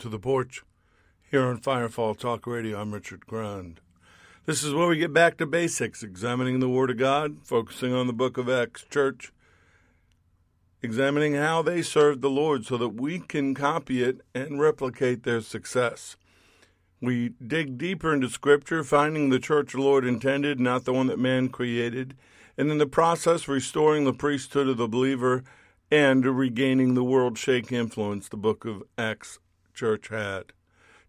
To the porch. Here on Firefall Talk Radio, I'm Richard Grand. This is where we get back to basics, examining the Word of God, focusing on the book of Acts Church, examining how they served the Lord so that we can copy it and replicate their success. We dig deeper into Scripture, finding the church the Lord intended, not the one that man created, and in the process, restoring the priesthood of the believer and regaining the world shake influence the book of Acts church had.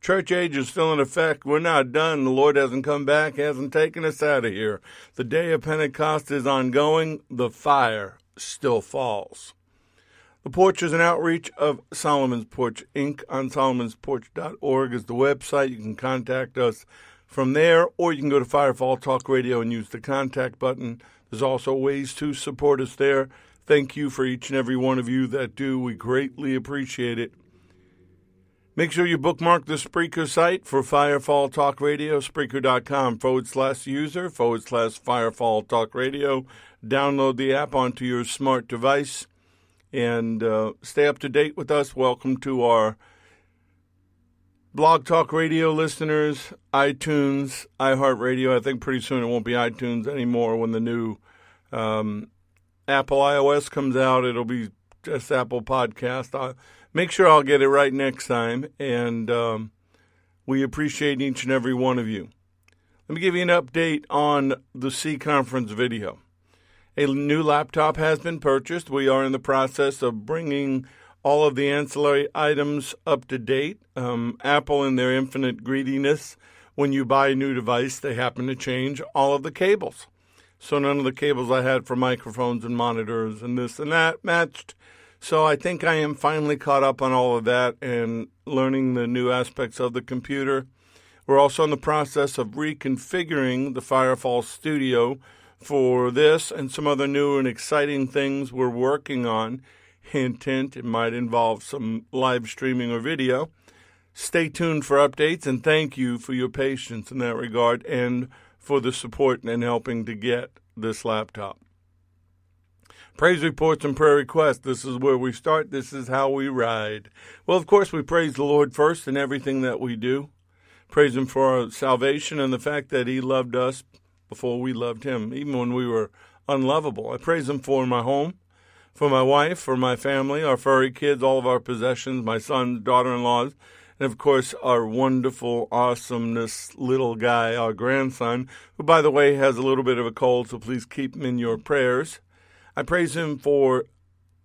Church age is still in effect. We're not done. The Lord hasn't come back, hasn't taken us out of here. The day of Pentecost is ongoing. The fire still falls. The Porch is an outreach of Solomon's Porch Inc. on solomonsporch.org is the website. You can contact us from there, or you can go to Firefall Talk Radio and use the contact button. There's also ways to support us there. Thank you for each and every one of you that do. We greatly appreciate it. Make sure you bookmark the Spreaker site for Firefall Talk Radio, Spreaker.com forward slash user forward slash Firefall Talk Radio. Download the app onto your smart device and uh, stay up to date with us. Welcome to our Blog Talk Radio listeners, iTunes, iHeartRadio. I think pretty soon it won't be iTunes anymore when the new um, Apple iOS comes out. It'll be just Apple Podcast. I, make sure I'll get it right next time. And um, we appreciate each and every one of you. Let me give you an update on the C conference video. A new laptop has been purchased. We are in the process of bringing all of the ancillary items up to date. Um, Apple, in their infinite greediness, when you buy a new device, they happen to change all of the cables. So none of the cables I had for microphones and monitors and this and that matched so I think I am finally caught up on all of that and learning the new aspects of the computer. We're also in the process of reconfiguring the Firefall studio for this and some other new and exciting things we're working on. Hint, hint, it might involve some live streaming or video. Stay tuned for updates and thank you for your patience in that regard and for the support in helping to get this laptop. Praise reports and prayer requests. This is where we start. This is how we ride. Well, of course, we praise the Lord first in everything that we do. Praise Him for our salvation and the fact that He loved us before we loved Him, even when we were unlovable. I praise Him for my home, for my wife, for my family, our furry kids, all of our possessions, my sons, daughter in laws, and of course, our wonderful, awesomeness little guy, our grandson, who, by the way, has a little bit of a cold, so please keep him in your prayers. I praise Him for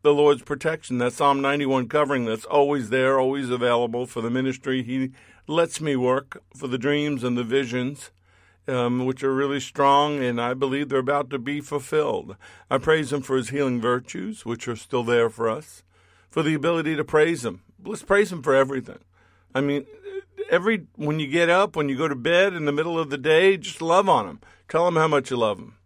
the Lord's protection. That Psalm 91 covering that's always there, always available for the ministry. He lets me work for the dreams and the visions. Um, which are really strong, and I believe they're about to be fulfilled. I praise Him for His healing virtues, which are still there for us, for the ability to praise Him. Let's praise Him for everything. I mean, every when you get up, when you go to bed in the middle of the day, just love on Him. Tell Him how much you love Him.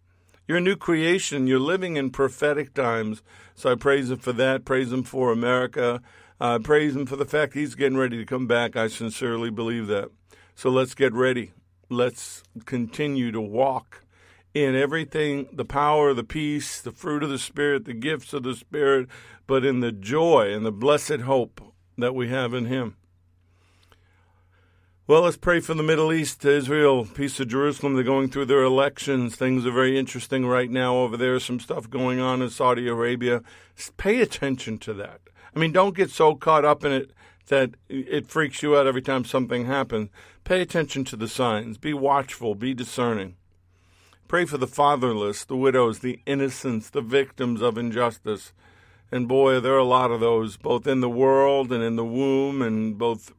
You're a new creation. You're living in prophetic times. So I praise Him for that. Praise Him for America. Uh, praise Him for the fact He's getting ready to come back. I sincerely believe that. So let's get ready. Let's continue to walk in everything the power, the peace, the fruit of the Spirit, the gifts of the Spirit, but in the joy and the blessed hope that we have in Him. Well, let's pray for the Middle East, Israel, peace of Jerusalem. They're going through their elections. Things are very interesting right now over there. Some stuff going on in Saudi Arabia. Pay attention to that. I mean, don't get so caught up in it that it freaks you out every time something happens. Pay attention to the signs. Be watchful. Be discerning. Pray for the fatherless, the widows, the innocents, the victims of injustice. And boy, there are a lot of those, both in the world and in the womb, and both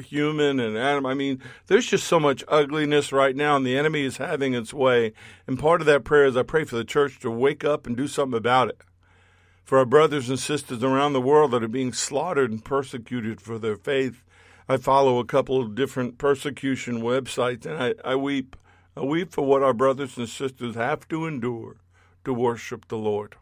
human and animal. I mean, there's just so much ugliness right now, and the enemy is having its way. And part of that prayer is I pray for the church to wake up and do something about it. For our brothers and sisters around the world that are being slaughtered and persecuted for their faith. I follow a couple of different persecution websites, and I, I weep. I weep for what our brothers and sisters have to endure to worship the Lord.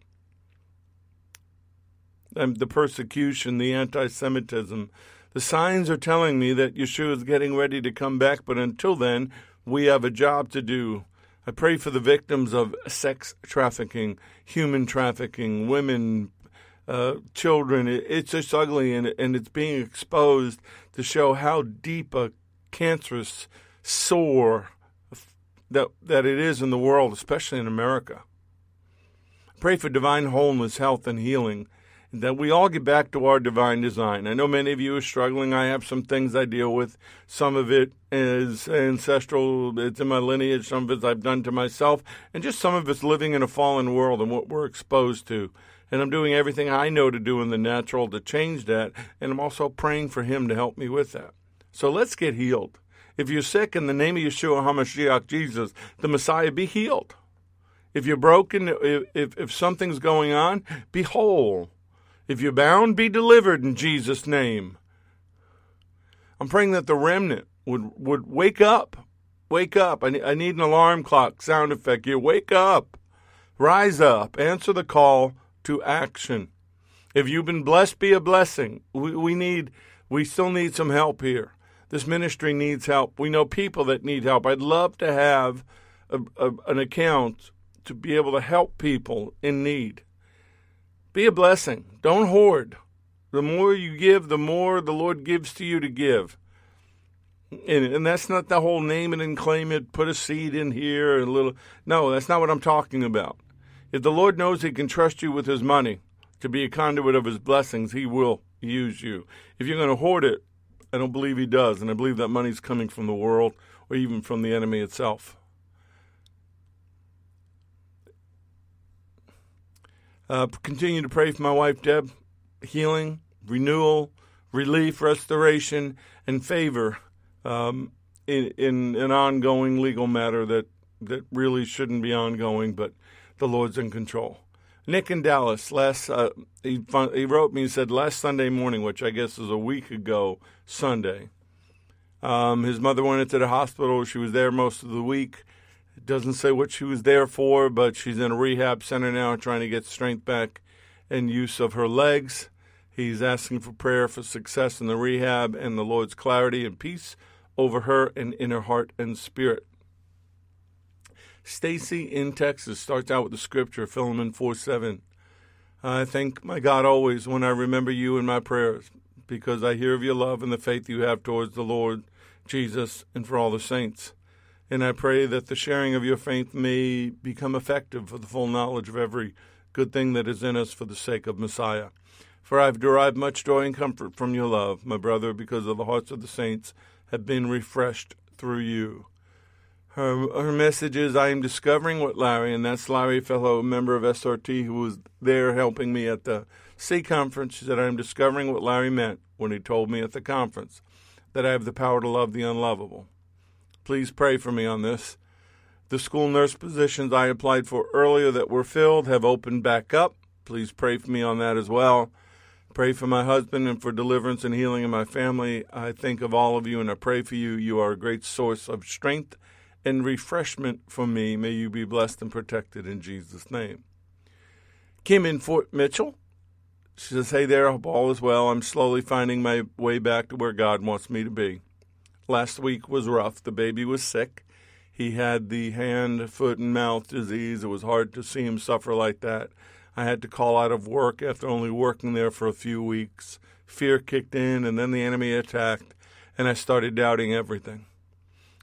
And the persecution, the anti Semitism, the signs are telling me that Yeshua is getting ready to come back, but until then, we have a job to do. I pray for the victims of sex trafficking, human trafficking, women, uh, children. it's just ugly, and, and it's being exposed to show how deep a cancerous sore that that it is in the world, especially in America. Pray for divine wholeness, health, and healing that we all get back to our divine design. I know many of you are struggling. I have some things I deal with. Some of it is ancestral, it's in my lineage. Some of it I've done to myself. And just some of it's living in a fallen world and what we're exposed to. And I'm doing everything I know to do in the natural to change that. And I'm also praying for Him to help me with that. So let's get healed. If you're sick in the name of Yeshua HaMashiach, Jesus, the Messiah, be healed. If you're broken, if, if, if something's going on, be whole. If you're bound, be delivered in Jesus' name. I'm praying that the remnant would, would wake up. Wake up. I, I need an alarm clock sound effect here. Wake up. Rise up. Answer the call to action. If you've been blessed, be a blessing. We, we need, we still need some help here. This ministry needs help. We know people that need help. I'd love to have a, a, an account to be able to help people in need. Be a blessing. Don't hoard. The more you give, the more the Lord gives to you to give. And, and that's not the whole name it and claim it, put a seed in here, a little. No, that's not what I'm talking about. If the Lord knows He can trust you with His money to be a conduit of His blessings, He will use you. If you're going to hoard it, I don't believe He does, and I believe that money's coming from the world or even from the enemy itself. Uh, continue to pray for my wife, Deb. Healing, renewal, relief, restoration, and favor um, in, in an ongoing legal matter that, that really shouldn't be ongoing, but the Lord's in control. Nick in Dallas, last uh, he, he wrote me and said last Sunday morning, which I guess is a week ago Sunday. Um, his mother went into the hospital. She was there most of the week. It doesn't say what she was there for, but she's in a rehab center now trying to get strength back and use of her legs. He's asking for prayer for success in the rehab and the Lord's clarity and peace over her and in her heart and spirit. Stacy in Texas starts out with the scripture, Philemon 4 7. I thank my God always when I remember you in my prayers, because I hear of your love and the faith you have towards the Lord Jesus and for all the saints. And I pray that the sharing of your faith may become effective for the full knowledge of every good thing that is in us for the sake of Messiah. For I have derived much joy and comfort from your love, my brother, because of the hearts of the saints have been refreshed through you. Her, her message is I am discovering what Larry, and that's Larry, fellow member of SRT who was there helping me at the C conference. Said, I am discovering what Larry meant when he told me at the conference that I have the power to love the unlovable. Please pray for me on this. The school nurse positions I applied for earlier that were filled have opened back up. Please pray for me on that as well. Pray for my husband and for deliverance and healing in my family. I think of all of you and I pray for you. You are a great source of strength and refreshment for me. May you be blessed and protected in Jesus' name. Kim in Fort Mitchell. She says, Hey there, hope all is well. I'm slowly finding my way back to where God wants me to be. Last week was rough. The baby was sick. He had the hand, foot, and mouth disease. It was hard to see him suffer like that. I had to call out of work after only working there for a few weeks. Fear kicked in, and then the enemy attacked. and I started doubting everything.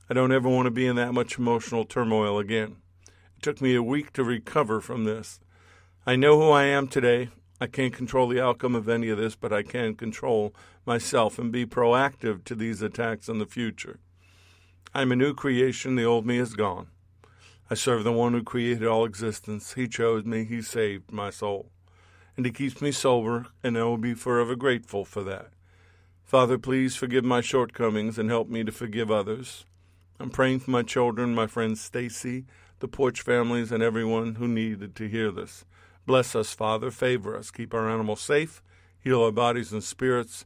I don't ever want to be in that much emotional turmoil again. It took me a week to recover from this. I know who I am today. I can't control the outcome of any of this, but I can control myself and be proactive to these attacks in the future. I'm a new creation. The old me is gone. I serve the one who created all existence. He chose me. He saved my soul. And he keeps me sober, and I will be forever grateful for that. Father, please forgive my shortcomings and help me to forgive others. I'm praying for my children, my friend Stacy, the Porch families, and everyone who needed to hear this. Bless us, Father. Favor us. Keep our animals safe. Heal our bodies and spirits.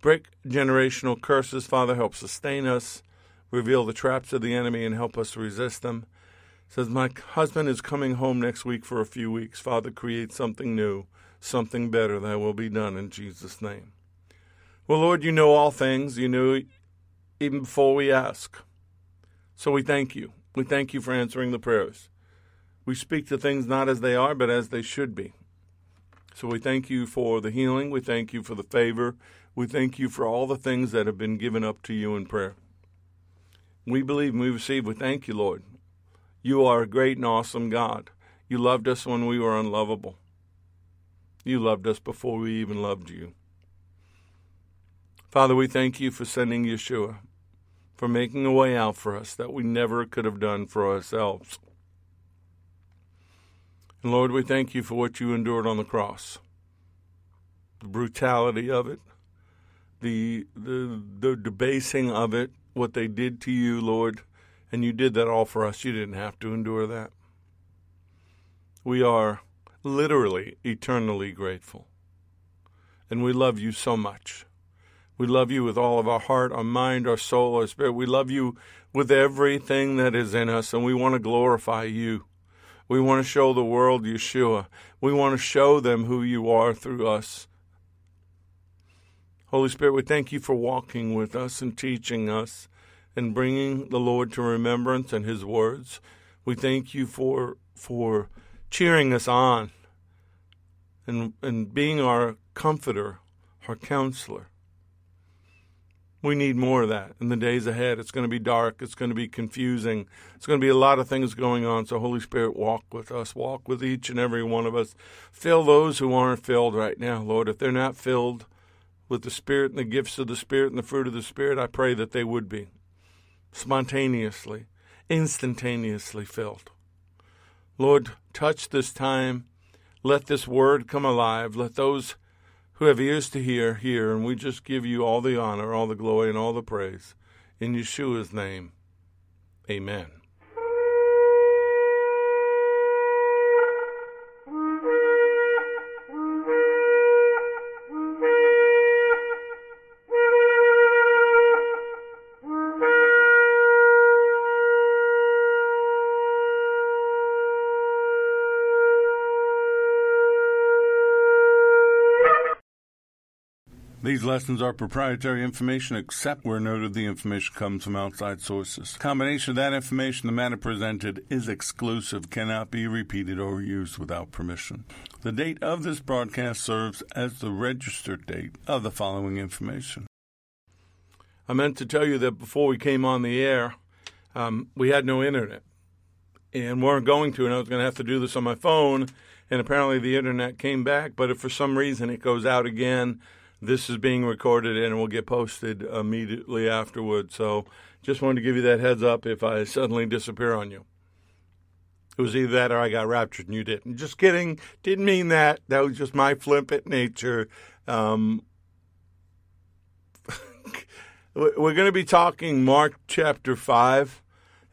Break generational curses, Father. Help sustain us. Reveal the traps of the enemy and help us resist them. Says, My husband is coming home next week for a few weeks. Father, create something new, something better that will be done in Jesus' name. Well, Lord, you know all things. You knew even before we ask. So we thank you. We thank you for answering the prayers. We speak to things not as they are, but as they should be. So we thank you for the healing. We thank you for the favor. We thank you for all the things that have been given up to you in prayer. We believe and we receive. We thank you, Lord. You are a great and awesome God. You loved us when we were unlovable. You loved us before we even loved you. Father, we thank you for sending Yeshua, for making a way out for us that we never could have done for ourselves. And Lord, we thank you for what you endured on the cross. The brutality of it, the the the debasing of it, what they did to you, Lord, and you did that all for us. You didn't have to endure that. We are literally eternally grateful. And we love you so much. We love you with all of our heart, our mind, our soul, our spirit. We love you with everything that is in us, and we want to glorify you. We want to show the world Yeshua. We want to show them who you are through us. Holy Spirit, we thank you for walking with us and teaching us and bringing the Lord to remembrance and his words. We thank you for for cheering us on and and being our comforter, our counselor. We need more of that in the days ahead. It's going to be dark. It's going to be confusing. It's going to be a lot of things going on. So, Holy Spirit, walk with us. Walk with each and every one of us. Fill those who aren't filled right now, Lord. If they're not filled with the Spirit and the gifts of the Spirit and the fruit of the Spirit, I pray that they would be spontaneously, instantaneously filled. Lord, touch this time. Let this word come alive. Let those who have ears to hear, hear, and we just give you all the honor, all the glory, and all the praise. In Yeshua's name, amen. These lessons are proprietary information except where noted the information comes from outside sources. Combination of that information, the matter presented, is exclusive, cannot be repeated or used without permission. The date of this broadcast serves as the registered date of the following information. I meant to tell you that before we came on the air, um, we had no internet and weren't going to, and I was going to have to do this on my phone. And apparently the internet came back, but if for some reason it goes out again, this is being recorded and will get posted immediately afterwards. So just wanted to give you that heads up if I suddenly disappear on you. It was either that or I got raptured and you didn't. Just kidding. Didn't mean that. That was just my flippant nature. Um, we're going to be talking Mark chapter 5.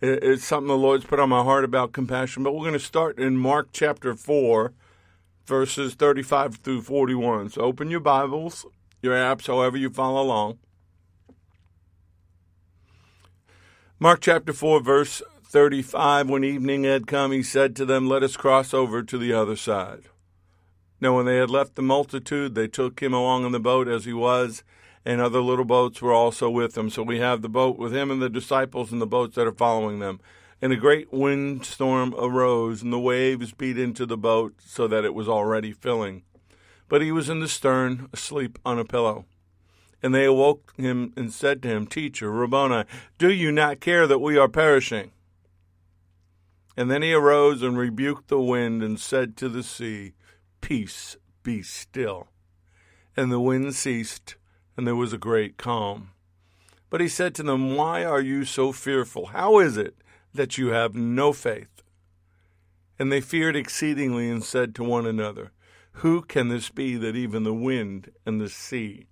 It's something the Lord's put on my heart about compassion, but we're going to start in Mark chapter 4, verses 35 through 41. So open your Bibles your apps, however you follow along. Mark chapter 4, verse 35 When evening had come, he said to them, Let us cross over to the other side. Now, when they had left the multitude, they took him along in the boat as he was, and other little boats were also with him. So we have the boat with him and the disciples and the boats that are following them. And a great windstorm arose, and the waves beat into the boat so that it was already filling but he was in the stern, asleep on a pillow. And they awoke him and said to him, Teacher, Rabboni, do you not care that we are perishing? And then he arose and rebuked the wind and said to the sea, Peace, be still. And the wind ceased, and there was a great calm. But he said to them, Why are you so fearful? How is it that you have no faith? And they feared exceedingly and said to one another, Who can this be that even the wind and the sea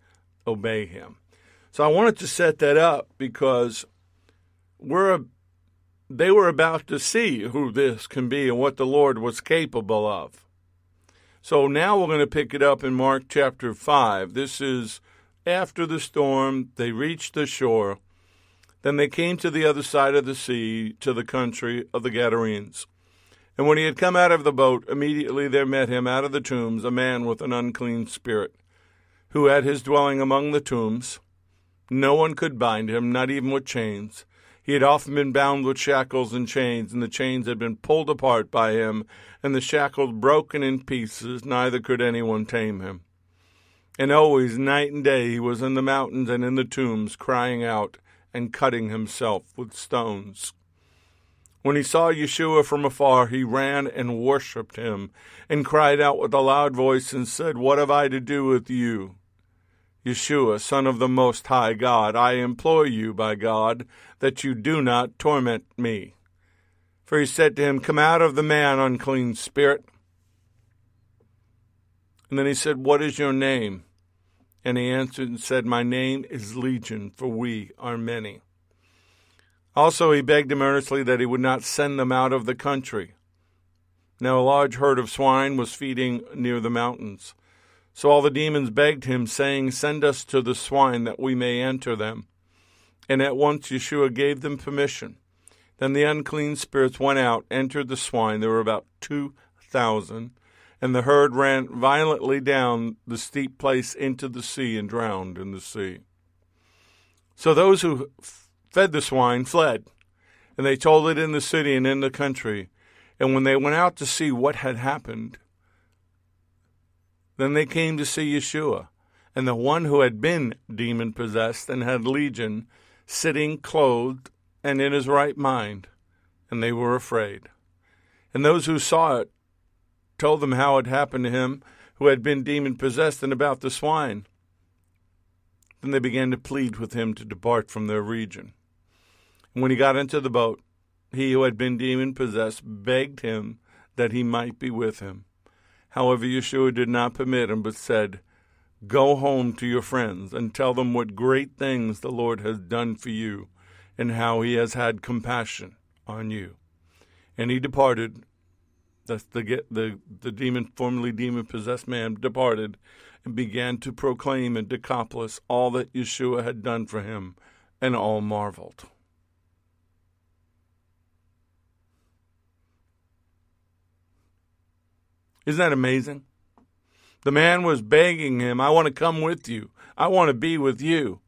obey him? So I wanted to set that up because we're they were about to see who this can be and what the Lord was capable of. So now we're going to pick it up in Mark chapter 5. This is after the storm. They reached the shore. Then they came to the other side of the sea, to the country of the Gadarenes. And when he had come out of the boat, immediately there met him out of the tombs a man with an unclean spirit, who had his dwelling among the tombs. No one could bind him, not even with chains. He had often been bound with shackles and chains, and the chains had been pulled apart by him, and the shackles broken in pieces, neither could anyone tame him. And always, night and day, he was in the mountains and in the tombs, crying out and cutting himself with stones. When he saw Yeshua from afar, he ran and worshipped him, and cried out with a loud voice and said, What have I to do with you? Yeshua, Son of the Most High God, I implore you by God that you do not torment me. For he said to him, Come out of the man, unclean spirit. And then he said, What is your name? And he answered and said, My name is Legion, for we are many. Also, he begged him earnestly that he would not send them out of the country. Now, a large herd of swine was feeding near the mountains. So all the demons begged him, saying, Send us to the swine that we may enter them. And at once Yeshua gave them permission. Then the unclean spirits went out, entered the swine. There were about two thousand. And the herd ran violently down the steep place into the sea and drowned in the sea. So those who fed the swine fled, and they told it in the city and in the country. And when they went out to see what had happened, then they came to see Yeshua, and the one who had been demon possessed and had legion, sitting clothed and in his right mind, and they were afraid. And those who saw it told them how it happened to him who had been demon possessed and about the swine. Then they began to plead with him to depart from their region. And when he got into the boat, he who had been demon possessed begged him that he might be with him. However, Yeshua did not permit him, but said, Go home to your friends and tell them what great things the Lord has done for you and how he has had compassion on you. And he departed. Thus the, the, the demon, formerly demon possessed man, departed and began to proclaim in Decapolis all that Yeshua had done for him, and all marveled. Isn't that amazing? The man was begging him, I want to come with you. I want to be with you.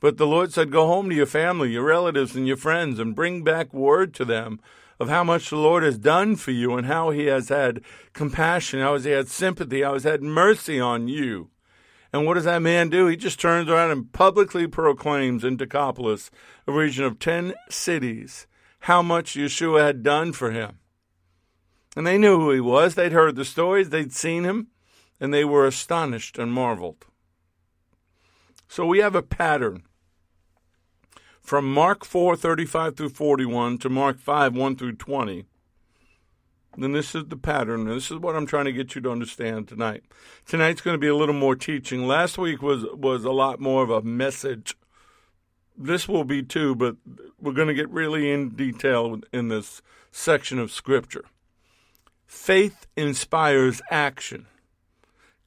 But the Lord said, Go home to your family, your relatives, and your friends, and bring back word to them of how much the Lord has done for you and how he has had compassion, how he has had sympathy, how he has had mercy on you. And what does that man do? He just turns around and publicly proclaims in Decapolis, a region of 10 cities, how much Yeshua had done for him. And they knew who he was. They'd heard the stories, they'd seen him, and they were astonished and marveled. So we have a pattern from Mark 4 35 through 41 to Mark 5 1 through 20. Then this is the pattern. This is what I'm trying to get you to understand tonight. Tonight's going to be a little more teaching. Last week was was a lot more of a message. This will be too, but we're going to get really in detail in this section of scripture. Faith inspires action.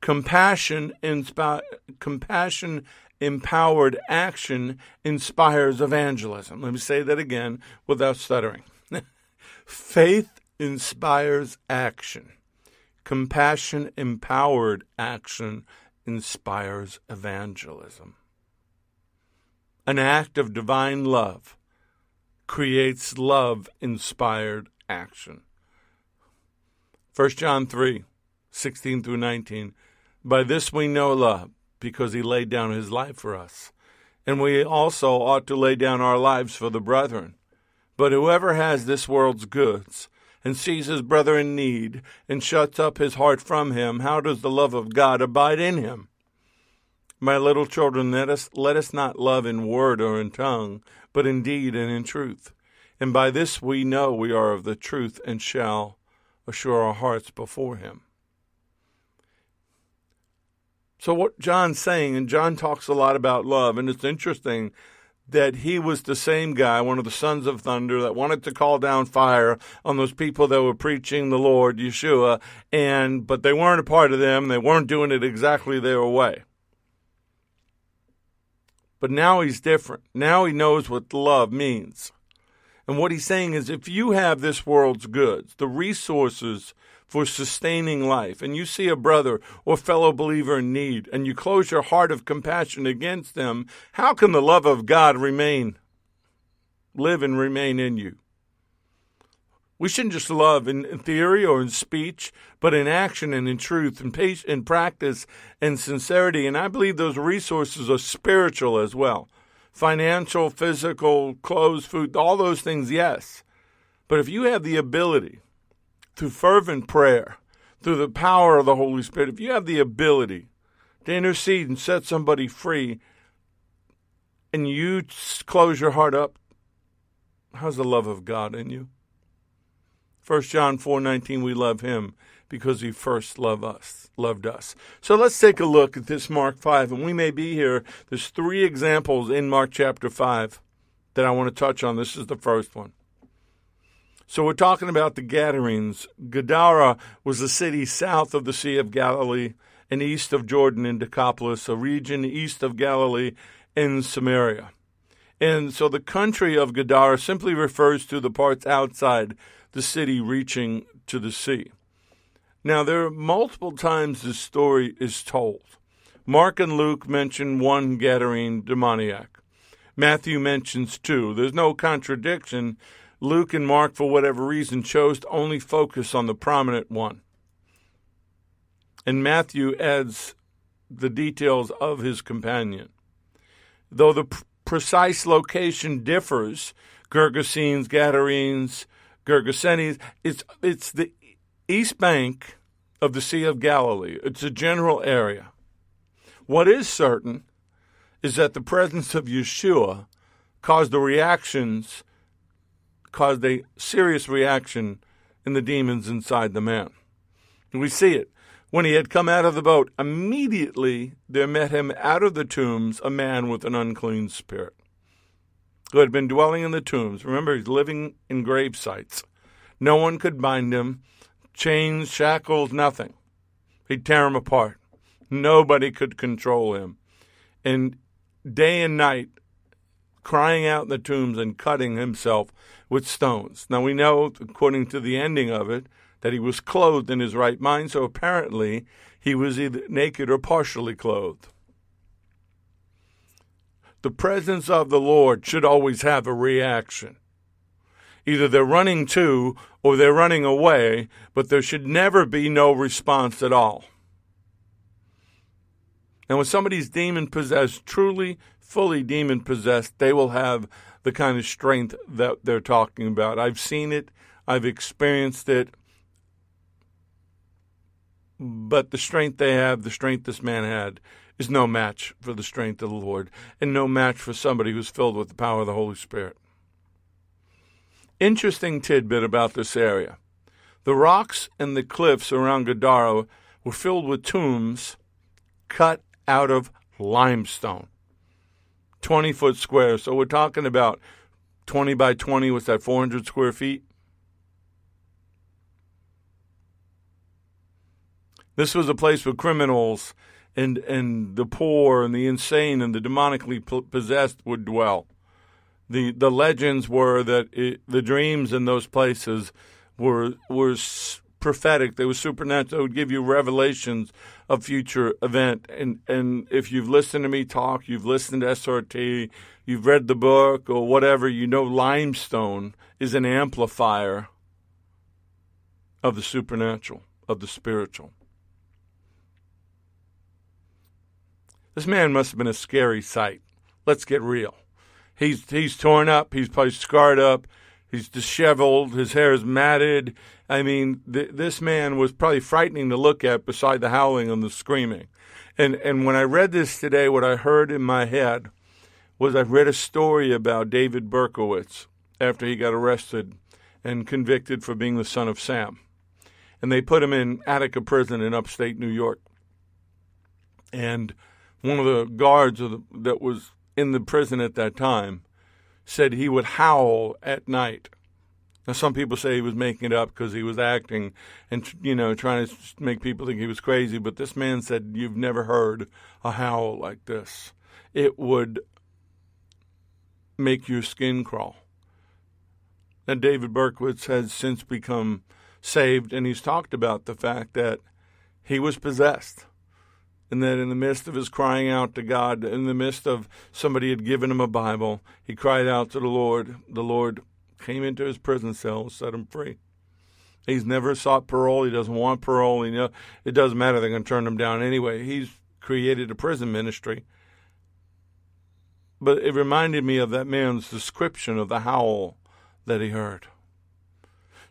Compassion, inspi- compassion empowered action inspires evangelism. Let me say that again without stuttering. Faith inspires action. Compassion empowered action inspires evangelism. An act of divine love creates love inspired action. 1 John 3 16 through 19. By this we know love, because he laid down his life for us. And we also ought to lay down our lives for the brethren. But whoever has this world's goods and sees his brother in need and shuts up his heart from him, how does the love of God abide in him? My little children, let us, let us not love in word or in tongue, but in deed and in truth. And by this we know we are of the truth and shall assure our hearts before him. So, what John's saying, and John talks a lot about love, and it's interesting that he was the same guy, one of the sons of thunder, that wanted to call down fire on those people that were preaching the Lord, Yeshua, and but they weren't a part of them, they weren't doing it exactly their way. But now he's different. Now he knows what love means. And what he's saying is if you have this world's goods, the resources for sustaining life, and you see a brother or fellow believer in need, and you close your heart of compassion against them, how can the love of God remain, live and remain in you? We shouldn't just love in, theory or in speech, but in action and in truth and in practice and sincerity. And I believe those resources are spiritual as well financial, physical, clothes, food, all those things, yes. But if you have the ability through fervent prayer, through the power of the Holy Spirit, if you have the ability to intercede and set somebody free, and you close your heart up, how's the love of God in you? 1 John 4:19 we love him because he first loved us, loved us. So let's take a look at this Mark 5 and we may be here. There's three examples in Mark chapter 5 that I want to touch on. This is the first one. So we're talking about the Gadarenes. Gadara was a city south of the Sea of Galilee and east of Jordan in Decapolis, a region east of Galilee in Samaria. And so the country of Gadara simply refers to the parts outside the city reaching to the sea. Now, there are multiple times this story is told. Mark and Luke mention one Gadarene demoniac. Matthew mentions two. There's no contradiction. Luke and Mark, for whatever reason, chose to only focus on the prominent one. And Matthew adds the details of his companion. Though the p- precise location differs, Gergesenes, Gadarenes, Gergesenes. It's it's the east bank of the Sea of Galilee. It's a general area. What is certain is that the presence of Yeshua caused the reactions, caused a serious reaction in the demons inside the man. We see it. When he had come out of the boat, immediately there met him out of the tombs a man with an unclean spirit who had been dwelling in the tombs. Remember, he's living in grave sites. No one could bind him, chains, shackles, nothing. He'd tear him apart. Nobody could control him. And day and night, crying out in the tombs and cutting himself with stones. Now we know, according to the ending of it, that he was clothed in his right mind, so apparently he was either naked or partially clothed the presence of the Lord should always have a reaction. Either they're running to or they're running away, but there should never be no response at all. And when somebody's demon possessed, truly, fully demon possessed, they will have the kind of strength that they're talking about. I've seen it, I've experienced it. But the strength they have, the strength this man had, is no match for the strength of the Lord and no match for somebody who's filled with the power of the Holy Spirit. Interesting tidbit about this area. The rocks and the cliffs around Gadara were filled with tombs cut out of limestone. 20 foot square. So we're talking about 20 by 20, what's that, 400 square feet? This was a place where criminals and and the poor and the insane and the demonically possessed would dwell. The the legends were that it, the dreams in those places were were prophetic. They were supernatural. They would give you revelations of future event. And and if you've listened to me talk, you've listened to SRT, you've read the book or whatever, you know limestone is an amplifier of the supernatural, of the spiritual. This man must have been a scary sight. Let's get real. He's he's torn up. He's probably scarred up. He's disheveled. His hair is matted. I mean, th- this man was probably frightening to look at beside the howling and the screaming. And and when I read this today, what I heard in my head was I read a story about David Berkowitz after he got arrested and convicted for being the son of Sam. And they put him in Attica prison in upstate New York. And one of the guards of the, that was in the prison at that time said he would howl at night. Now, some people say he was making it up because he was acting and, you know, trying to make people think he was crazy. But this man said, You've never heard a howl like this. It would make your skin crawl. Now, David Berkowitz has since become saved, and he's talked about the fact that he was possessed and that in the midst of his crying out to God, in the midst of somebody had given him a Bible, he cried out to the Lord. The Lord came into his prison cell set him free. He's never sought parole. He doesn't want parole. You know, it doesn't matter. They're going to turn him down anyway. He's created a prison ministry. But it reminded me of that man's description of the howl that he heard.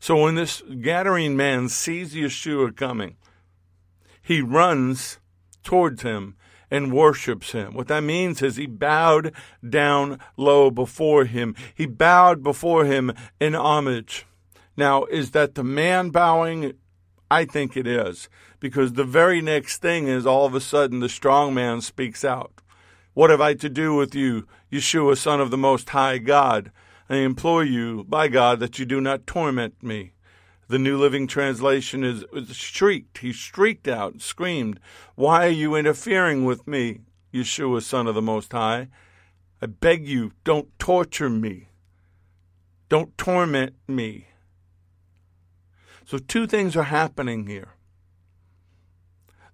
So when this Gadarene man sees Yeshua coming, he runs towards him and worships him. What that means is he bowed down low before him. He bowed before him in homage. Now, is that the man bowing? I think it is, because the very next thing is all of a sudden the strong man speaks out. What have I to do with you, Yeshua, Son of the Most High God? I implore you, by God, that you do not torment me. The New Living Translation is, shrieked. He shrieked out, screamed, Why are you interfering with me, Yeshua, Son of the Most High? I beg you, don't torture me. Don't torment me. So, two things are happening here.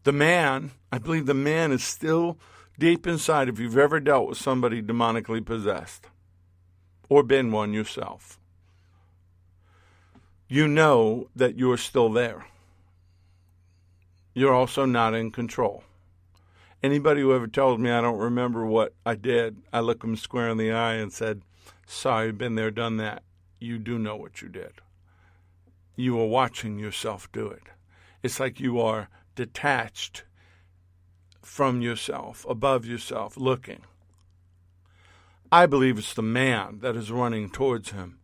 The man, I believe the man is still deep inside if you've ever dealt with somebody demonically possessed or been one yourself you know that you're still there. You're also not in control. Anybody who ever tells me I don't remember what I did, I look them square in the eye and said, Sorry, been there, done that. You do know what you did. You are watching yourself do it. It's like you are detached from yourself, above yourself, looking. I believe it's the man that is running towards him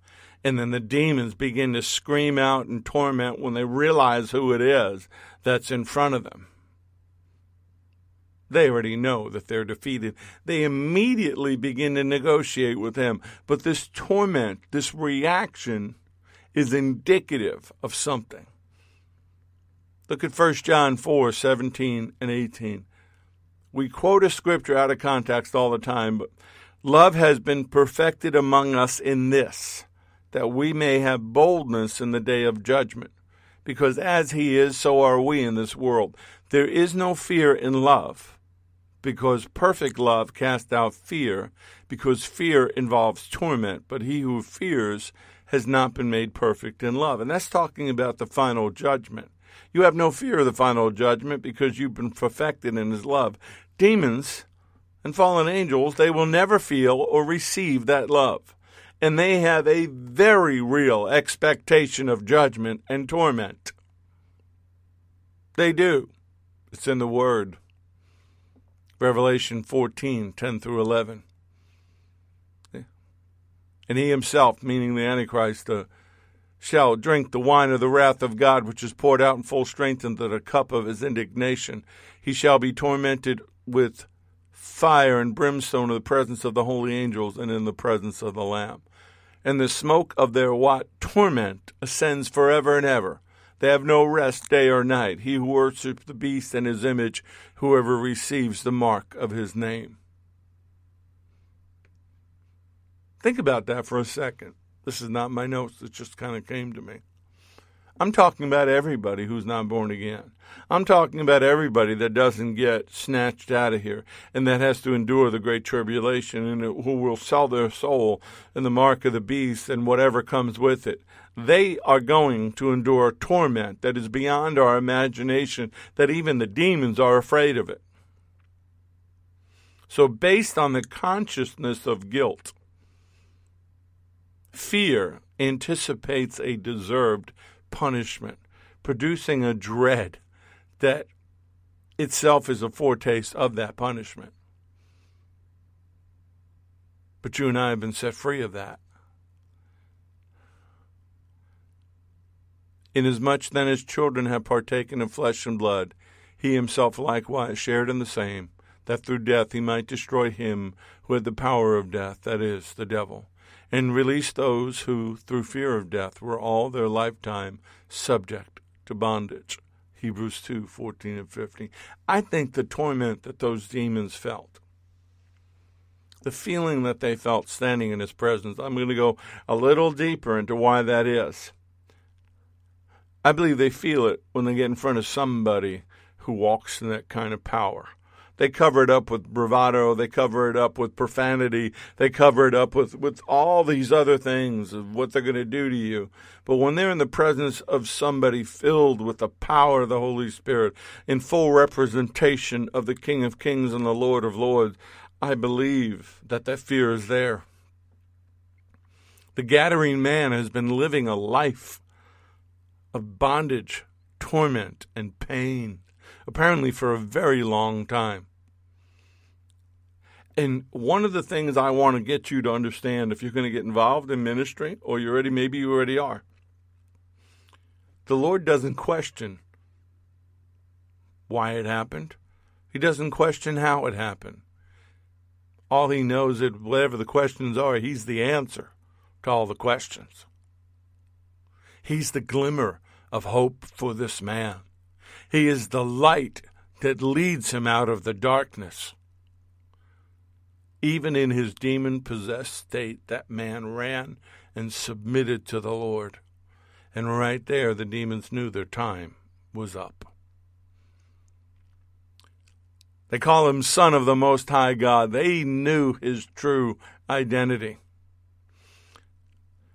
and then the demons begin to scream out and torment when they realize who it is that's in front of them. They already know that they're defeated. They immediately begin to negotiate with him. But this torment, this reaction, is indicative of something. Look at 1 John 4 17 and 18. We quote a scripture out of context all the time, but love has been perfected among us in this that we may have boldness in the day of judgment. Because as he is, so are we in this world. There is no fear in love, because perfect love casts out fear, because fear involves torment, but he who fears has not been made perfect in love. And that's talking about the final judgment. You have no fear of the final judgment because you've been perfected in his love. Demons and fallen angels, they will never feel or receive that love and they have a very real expectation of judgment and torment. They do. It's in the Word. Revelation 14 10 through 11. And he himself, meaning the Antichrist, uh, shall drink the wine of the wrath of God, which is poured out in full strength into the cup of his indignation. He shall be tormented with fire and brimstone in the presence of the holy angels and in the presence of the Lamb. And the smoke of their what? Torment ascends forever and ever. They have no rest day or night. He who worships the beast and his image, whoever receives the mark of his name. Think about that for a second. This is not my notes, it just kind of came to me. I'm talking about everybody who's not born again. I'm talking about everybody that doesn't get snatched out of here and that has to endure the great tribulation and who will sell their soul in the mark of the beast and whatever comes with it. They are going to endure torment that is beyond our imagination, that even the demons are afraid of it. So, based on the consciousness of guilt, fear anticipates a deserved punishment, producing a dread that itself is a foretaste of that punishment. But you and I have been set free of that. Inasmuch then as children have partaken of flesh and blood, he himself likewise shared in the same, that through death he might destroy him who had the power of death, that is, the devil, and release those who, through fear of death, were all their lifetime subject to bondage. Hebrews 2 14 and 15. I think the torment that those demons felt, the feeling that they felt standing in his presence, I'm going to go a little deeper into why that is. I believe they feel it when they get in front of somebody who walks in that kind of power. They cover it up with bravado. They cover it up with profanity. They cover it up with, with all these other things of what they're going to do to you. But when they're in the presence of somebody filled with the power of the Holy Spirit, in full representation of the King of Kings and the Lord of Lords, I believe that that fear is there. The Gadarene man has been living a life of bondage, torment, and pain apparently for a very long time. And one of the things I want to get you to understand if you're going to get involved in ministry, or you already, maybe you already are, the Lord doesn't question why it happened. He doesn't question how it happened. All he knows is whatever the questions are, he's the answer to all the questions. He's the glimmer of hope for this man. He is the light that leads him out of the darkness. Even in his demon possessed state, that man ran and submitted to the Lord. And right there, the demons knew their time was up. They call him Son of the Most High God. They knew his true identity.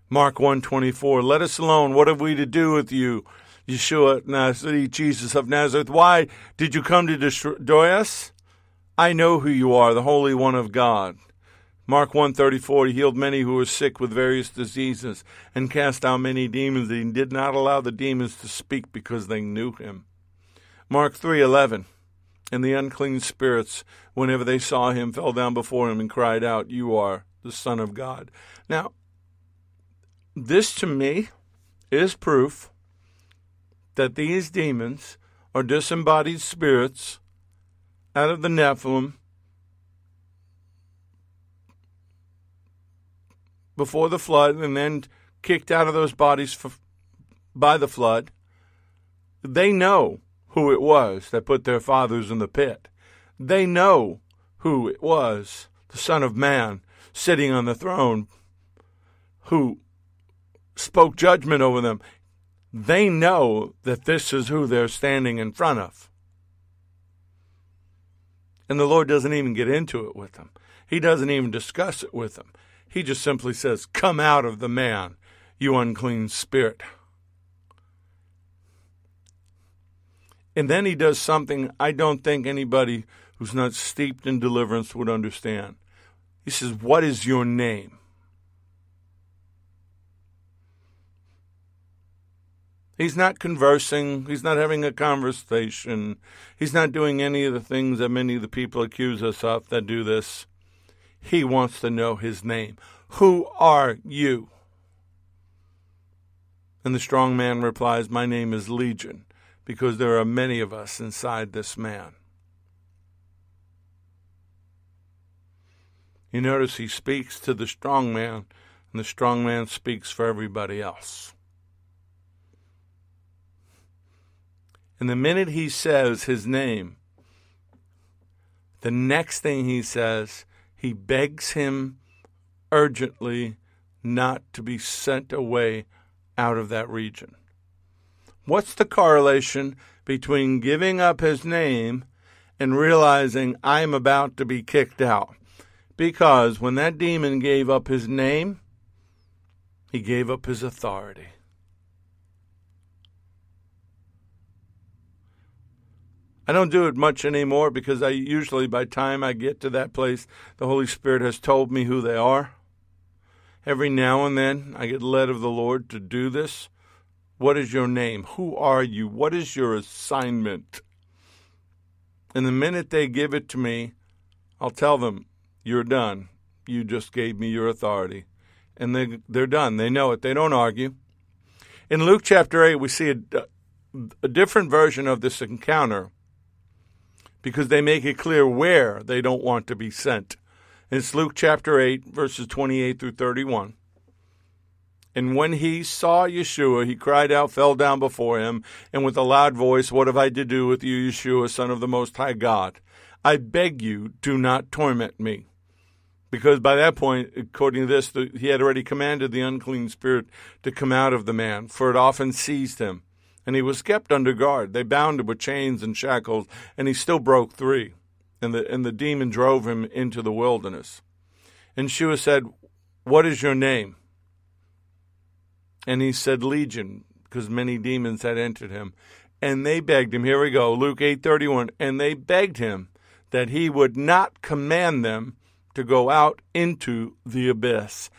Mark 124, let us alone. What have we to do with you? Yeshua Nazareth, Jesus of Nazareth, why did you come to destroy us? I know who you are, the Holy One of God. Mark 134, he healed many who were sick with various diseases and cast out many demons. He did not allow the demons to speak because they knew him. Mark 3:11, and the unclean spirits, whenever they saw him, fell down before him and cried out, "You are the Son of God." Now, this to me is proof that these demons are disembodied spirits out of the Nephilim before the flood and then kicked out of those bodies for, by the flood. They know who it was that put their fathers in the pit. They know who it was, the Son of Man, sitting on the throne, who spoke judgment over them they know that this is who they're standing in front of. And the Lord doesn't even get into it with them. He doesn't even discuss it with them. He just simply says, Come out of the man, you unclean spirit. And then he does something I don't think anybody who's not steeped in deliverance would understand. He says, What is your name? He's not conversing. He's not having a conversation. He's not doing any of the things that many of the people accuse us of that do this. He wants to know his name. Who are you? And the strong man replies, My name is Legion, because there are many of us inside this man. You notice he speaks to the strong man, and the strong man speaks for everybody else. And the minute he says his name, the next thing he says, he begs him urgently not to be sent away out of that region. What's the correlation between giving up his name and realizing I'm about to be kicked out? Because when that demon gave up his name, he gave up his authority. I don't do it much anymore because I usually, by time I get to that place, the Holy Spirit has told me who they are. Every now and then, I get led of the Lord to do this. What is your name? Who are you? What is your assignment? And the minute they give it to me, I'll tell them, You're done. You just gave me your authority. And they, they're done. They know it. They don't argue. In Luke chapter 8, we see a, a different version of this encounter because they make it clear where they don't want to be sent. It's Luke chapter 8, verses 28 through 31. And when he saw Yeshua, he cried out, fell down before him, and with a loud voice, What have I to do with you, Yeshua, Son of the Most High God? I beg you, do not torment me. Because by that point, according to this, he had already commanded the unclean spirit to come out of the man, for it often seized him and he was kept under guard. They bound him with chains and shackles, and he still broke three. And the, and the demon drove him into the wilderness. And Shua said, What is your name? And he said, Legion, because many demons had entered him. And they begged him, here we go, Luke 8.31, and they begged him that he would not command them to go out into the abyss.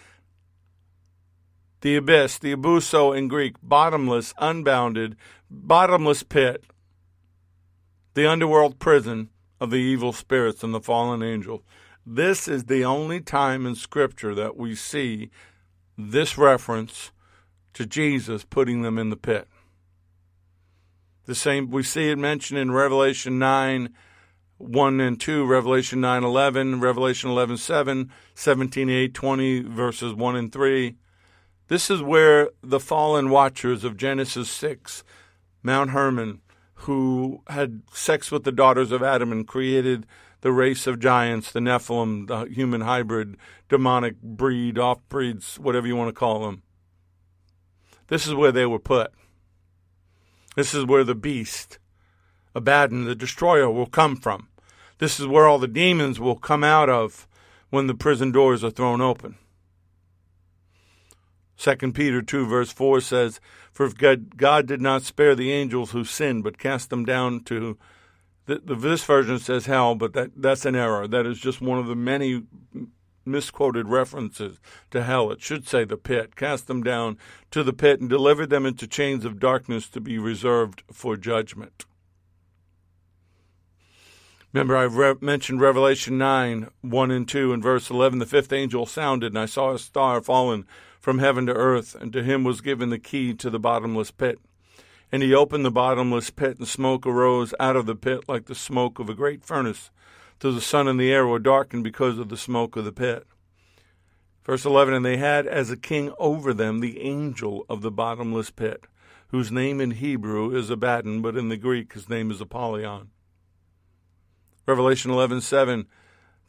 The abyss, the abussos in Greek, bottomless, unbounded, bottomless pit, the underworld prison of the evil spirits and the fallen angels. This is the only time in Scripture that we see this reference to Jesus putting them in the pit. The same we see it mentioned in Revelation 9 1 and 2, Revelation 9 11, Revelation 11 7, 17 8, 20, verses 1 and 3, this is where the fallen watchers of Genesis 6, Mount Hermon, who had sex with the daughters of Adam and created the race of giants, the Nephilim, the human hybrid, demonic breed, off breeds, whatever you want to call them. This is where they were put. This is where the beast, Abaddon, the destroyer, will come from. This is where all the demons will come out of when the prison doors are thrown open. 2 Peter 2, verse 4 says, For if God, did not spare the angels who sinned, but cast them down to, the, the, this version says hell, but that, that's an error. That is just one of the many misquoted references to hell. It should say the pit. Cast them down to the pit and delivered them into chains of darkness to be reserved for judgment. Remember, I re- mentioned Revelation 9, 1 and 2, and verse 11. The fifth angel sounded, and I saw a star fallen from heaven to earth, and to him was given the key to the bottomless pit. And he opened the bottomless pit, and smoke arose out of the pit like the smoke of a great furnace, till the sun and the air were darkened because of the smoke of the pit. Verse 11 And they had as a king over them the angel of the bottomless pit, whose name in Hebrew is Abaddon, but in the Greek his name is Apollyon. Revelation 11:7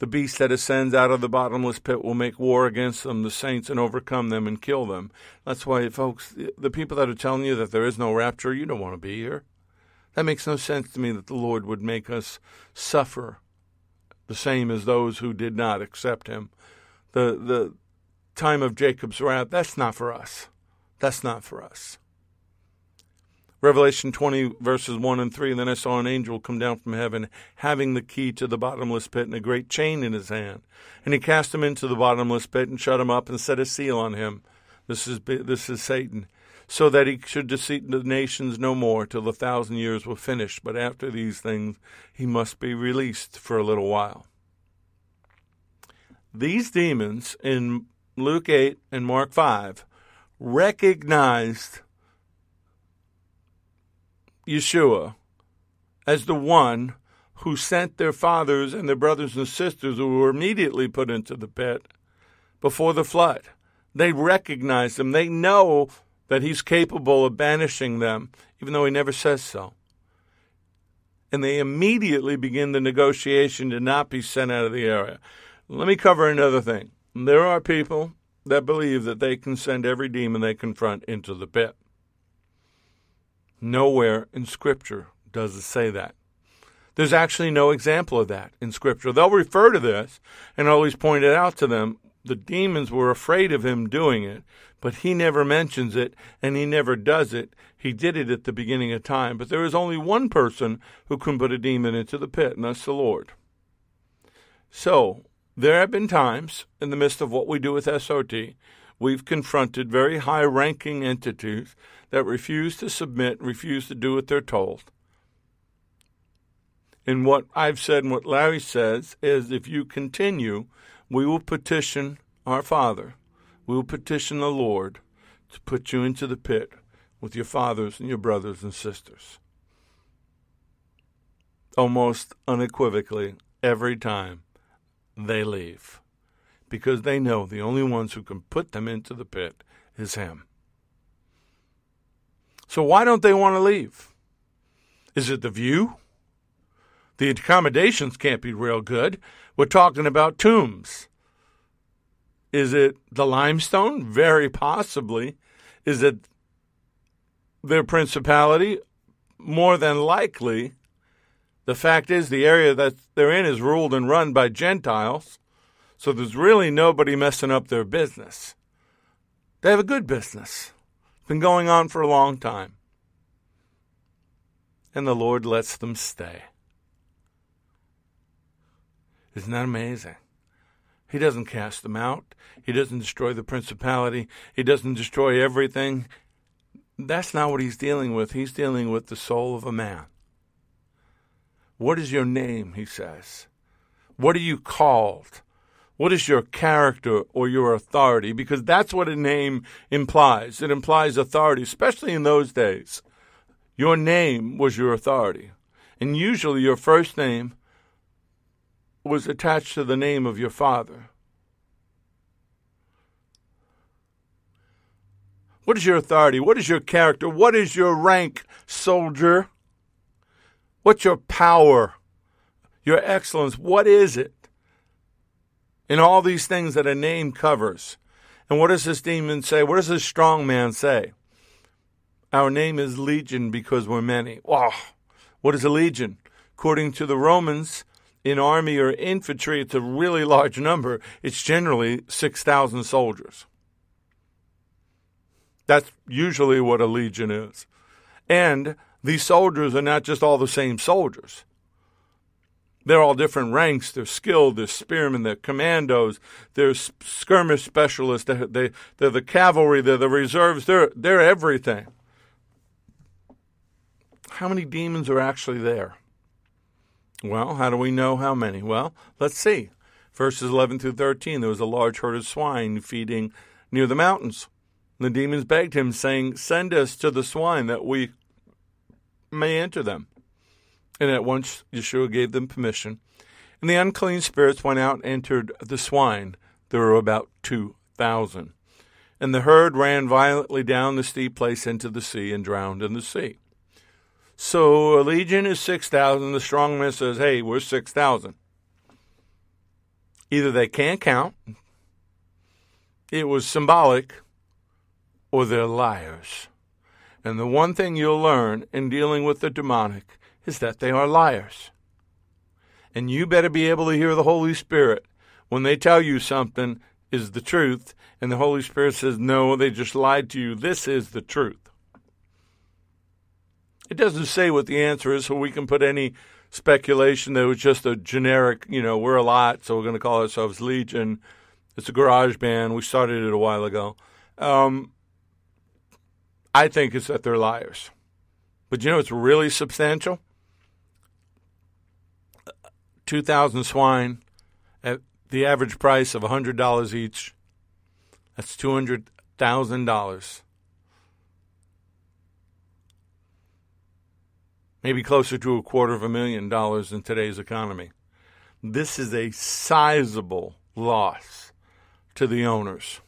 the beast that ascends out of the bottomless pit will make war against them, the saints, and overcome them and kill them. That's why, folks, the people that are telling you that there is no rapture, you don't want to be here. That makes no sense to me that the Lord would make us suffer the same as those who did not accept him. The the time of Jacob's wrath, that's not for us. That's not for us. Revelation 20, verses 1 and 3. And then I saw an angel come down from heaven, having the key to the bottomless pit and a great chain in his hand. And he cast him into the bottomless pit and shut him up and set a seal on him. This is, this is Satan. So that he should deceive the nations no more till the thousand years were finished. But after these things, he must be released for a little while. These demons in Luke 8 and Mark 5 recognized Yeshua as the one who sent their fathers and their brothers and sisters who were immediately put into the pit before the flood. They recognize him. They know that he's capable of banishing them, even though he never says so. And they immediately begin the negotiation to not be sent out of the area. Let me cover another thing. There are people that believe that they can send every demon they confront into the pit. Nowhere in Scripture does it say that. There's actually no example of that in Scripture. They'll refer to this and always point it out to them the demons were afraid of him doing it, but he never mentions it and he never does it. He did it at the beginning of time. But there is only one person who can put a demon into the pit, and that's the Lord. So, there have been times in the midst of what we do with SOT, we've confronted very high ranking entities that refuse to submit, refuse to do what they're told. And what I've said and what Larry says is if you continue, we will petition our Father, we will petition the Lord to put you into the pit with your fathers and your brothers and sisters. Almost unequivocally, every time they leave, because they know the only ones who can put them into the pit is Him. So why don't they want to leave? Is it the view? The accommodations can't be real good. We're talking about tombs. Is it the limestone? Very possibly. Is it their principality? More than likely. The fact is, the area that they're in is ruled and run by Gentiles, so there's really nobody messing up their business. They have a good business. Been going on for a long time. And the Lord lets them stay. Isn't that amazing? He doesn't cast them out. He doesn't destroy the principality. He doesn't destroy everything. That's not what he's dealing with. He's dealing with the soul of a man. What is your name? He says. What are you called? What is your character or your authority? Because that's what a name implies. It implies authority, especially in those days. Your name was your authority. And usually your first name was attached to the name of your father. What is your authority? What is your character? What is your rank, soldier? What's your power? Your excellence? What is it? In all these things that a name covers. And what does this demon say? What does this strong man say? Our name is Legion because we're many. Wow. What is a legion? According to the Romans, in army or infantry, it's a really large number. It's generally 6,000 soldiers. That's usually what a legion is. And these soldiers are not just all the same soldiers. They're all different ranks. They're skilled. They're spearmen. They're commandos. They're skirmish specialists. They're, they, they're the cavalry. They're the reserves. They're, they're everything. How many demons are actually there? Well, how do we know how many? Well, let's see. Verses 11 through 13 there was a large herd of swine feeding near the mountains. The demons begged him, saying, Send us to the swine that we may enter them. And at once Yeshua gave them permission. And the unclean spirits went out and entered the swine. There were about two thousand. And the herd ran violently down the steep place into the sea and drowned in the sea. So a legion is 6,000. The strongman says, hey, we're 6,000. Either they can't count, it was symbolic, or they're liars. And the one thing you'll learn in dealing with the demonic is that they are liars. And you better be able to hear the Holy Spirit when they tell you something is the truth, and the Holy Spirit says, no, they just lied to you. This is the truth. It doesn't say what the answer is, so we can put any speculation that was just a generic, you know, we're a lot, so we're going to call ourselves Legion. It's a garage band. We started it a while ago. Um, I think it's that they're liars. But you know, it's really substantial. 2,000 swine at the average price of $100 each. That's $200,000. maybe closer to a quarter of a million dollars in today's economy. This is a sizable loss to the owners.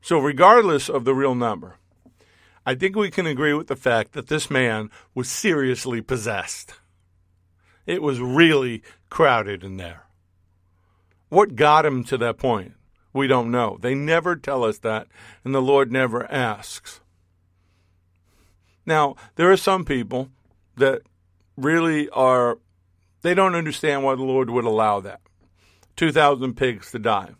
So, regardless of the real number, I think we can agree with the fact that this man was seriously possessed. It was really crowded in there. What got him to that point? We don't know. They never tell us that, and the Lord never asks. Now, there are some people that really are, they don't understand why the Lord would allow that. 2,000 pigs to die.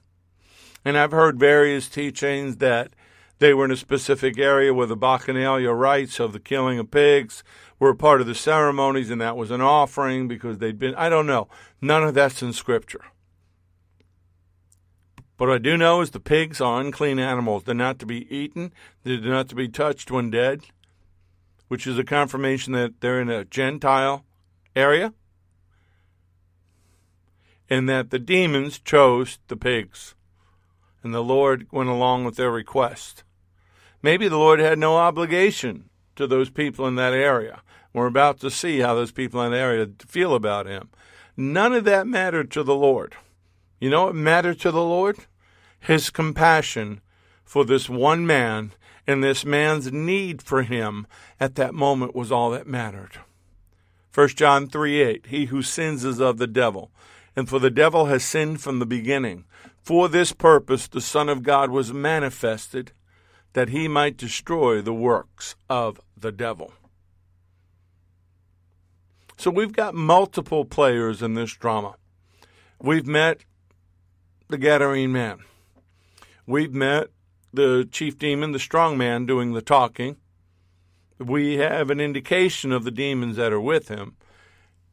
And I've heard various teachings that they were in a specific area where the Bacchanalia rites of the killing of pigs were part of the ceremonies and that was an offering because they'd been, I don't know. None of that's in Scripture. But what I do know is the pigs are unclean animals. They're not to be eaten, they're not to be touched when dead, which is a confirmation that they're in a Gentile area and that the demons chose the pigs. And the Lord went along with their request. Maybe the Lord had no obligation to those people in that area. We're about to see how those people in that area feel about him. None of that mattered to the Lord. You know what mattered to the Lord? His compassion for this one man and this man's need for him at that moment was all that mattered. 1 John 3 8, he who sins is of the devil, and for the devil has sinned from the beginning. For this purpose the Son of God was manifested, that he might destroy the works of the devil. So we've got multiple players in this drama. We've met the Gadarene man. We've met the chief demon, the strong man, doing the talking. We have an indication of the demons that are with him.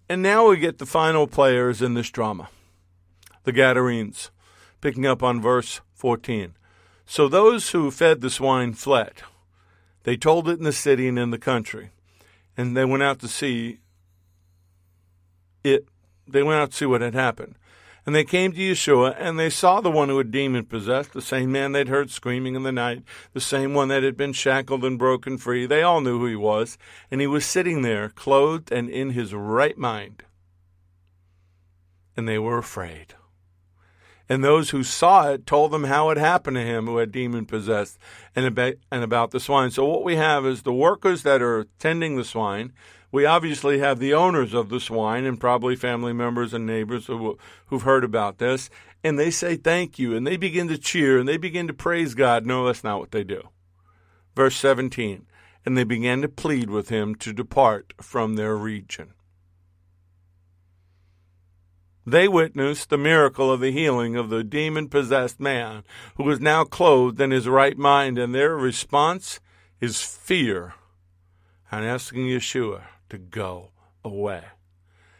And now we get the final players in this drama the Gadarenes, picking up on verse 14. So those who fed the swine fled. They told it in the city and in the country. And they went out to see it. They went out to see what had happened. And they came to Yeshua, and they saw the one who had demon possessed, the same man they'd heard screaming in the night, the same one that had been shackled and broken free. They all knew who he was, and he was sitting there, clothed and in his right mind. And they were afraid. And those who saw it told them how it happened to him who had demon possessed and about, and about the swine. So, what we have is the workers that are tending the swine we obviously have the owners of the swine and probably family members and neighbors who, who've heard about this, and they say thank you, and they begin to cheer, and they begin to praise God. No, that's not what they do. Verse 17, and they began to plead with him to depart from their region. They witnessed the miracle of the healing of the demon possessed man who is now clothed in his right mind, and their response is fear and asking Yeshua to go away.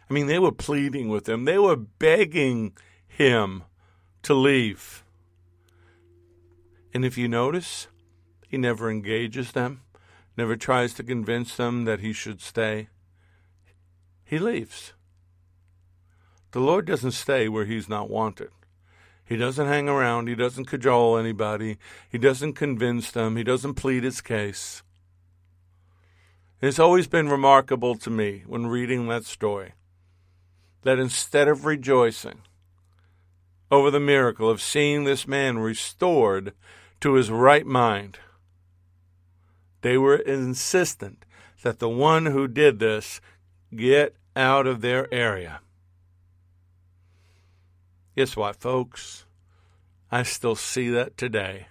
I mean, they were pleading with him, they were begging him to leave. And if you notice, he never engages them, never tries to convince them that he should stay. He leaves. The Lord doesn't stay where he's not wanted. He doesn't hang around. He doesn't cajole anybody. He doesn't convince them. He doesn't plead his case. It's always been remarkable to me when reading that story that instead of rejoicing over the miracle of seeing this man restored to his right mind, they were insistent that the one who did this get out of their area. Guess what, folks? I still see that today.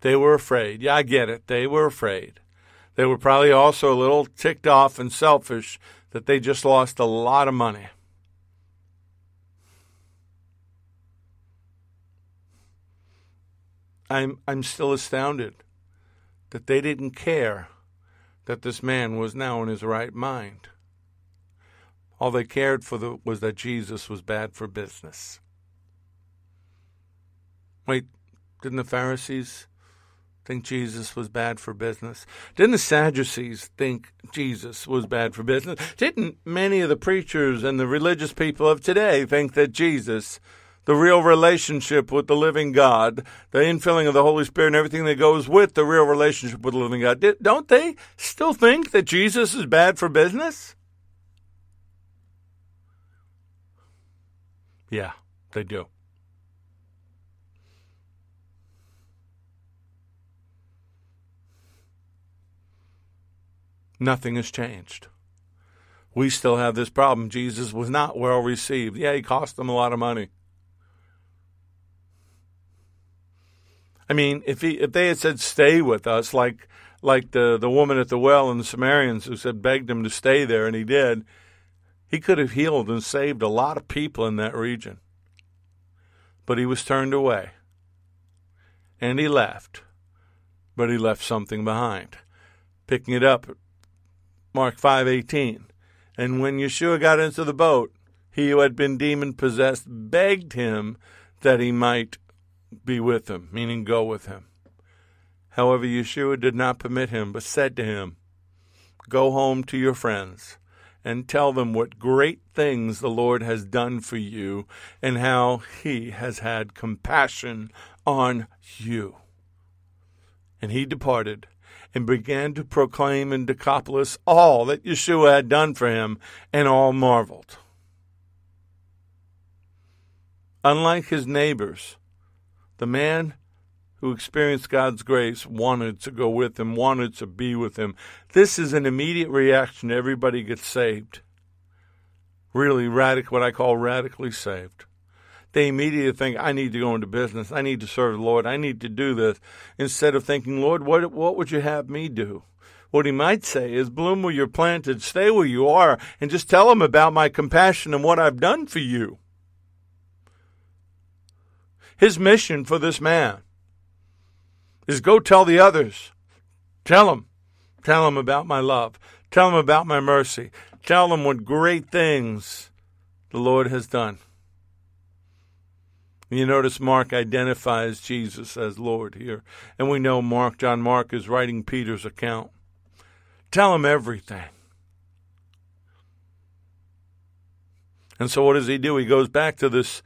They were afraid. Yeah, I get it. They were afraid. They were probably also a little ticked off and selfish that they just lost a lot of money. I'm I'm still astounded that they didn't care that this man was now in his right mind. All they cared for the, was that Jesus was bad for business. Wait, didn't the Pharisees think Jesus was bad for business? Didn't the Sadducees think Jesus was bad for business? Didn't many of the preachers and the religious people of today think that Jesus, the real relationship with the living God, the infilling of the Holy Spirit and everything that goes with the real relationship with the living God, don't they still think that Jesus is bad for business? Yeah, they do. Nothing has changed. We still have this problem. Jesus was not well received. Yeah, he cost them a lot of money. I mean, if he if they had said stay with us, like like the the woman at the well and the Samaritans who said begged him to stay there, and he did, he could have healed and saved a lot of people in that region. but he was turned away. And he left, but he left something behind. Picking it up, Mark 5:18. And when Yeshua got into the boat, he who had been demon possessed begged him that he might be with him, meaning go with him. However, Yeshua did not permit him, but said to him, Go home to your friends and tell them what great things the Lord has done for you and how he has had compassion on you. And he departed and began to proclaim in Decapolis all that Yeshua had done for him, and all marveled. Unlike his neighbors, the man who experienced God's grace wanted to go with him, wanted to be with him. This is an immediate reaction. Everybody gets saved. Really radical, what I call radically saved. They immediately think, I need to go into business. I need to serve the Lord. I need to do this. Instead of thinking, Lord, what, what would you have me do? What he might say is, bloom where you're planted, stay where you are, and just tell him about my compassion and what I've done for you. His mission for this man is go tell the others. Tell them. Tell them about my love. Tell them about my mercy. Tell them what great things the Lord has done. You notice Mark identifies Jesus as Lord here. And we know Mark, John Mark, is writing Peter's account. Tell him everything. And so what does he do? He goes back to this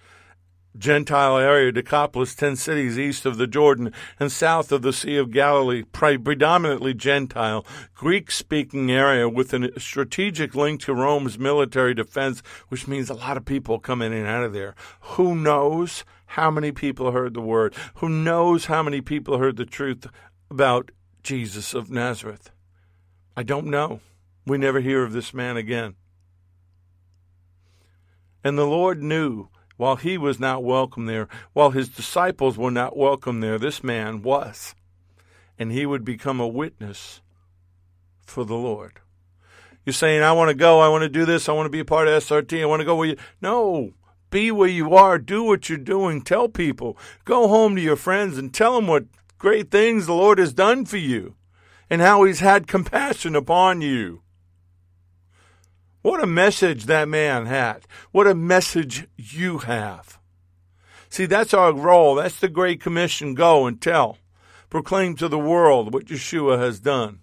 Gentile area, Decapolis, ten cities east of the Jordan and south of the Sea of Galilee, predominantly Gentile, Greek speaking area with a strategic link to Rome's military defense, which means a lot of people come in and out of there. Who knows how many people heard the word? Who knows how many people heard the truth about Jesus of Nazareth? I don't know. We never hear of this man again. And the Lord knew while he was not welcome there, while his disciples were not welcome there, this man was. And he would become a witness for the Lord. You're saying, I want to go, I want to do this, I want to be a part of SRT, I want to go where you. No, be where you are, do what you're doing, tell people. Go home to your friends and tell them what great things the Lord has done for you and how he's had compassion upon you. What a message that man had. What a message you have. See, that's our role. That's the Great Commission. Go and tell. Proclaim to the world what Yeshua has done.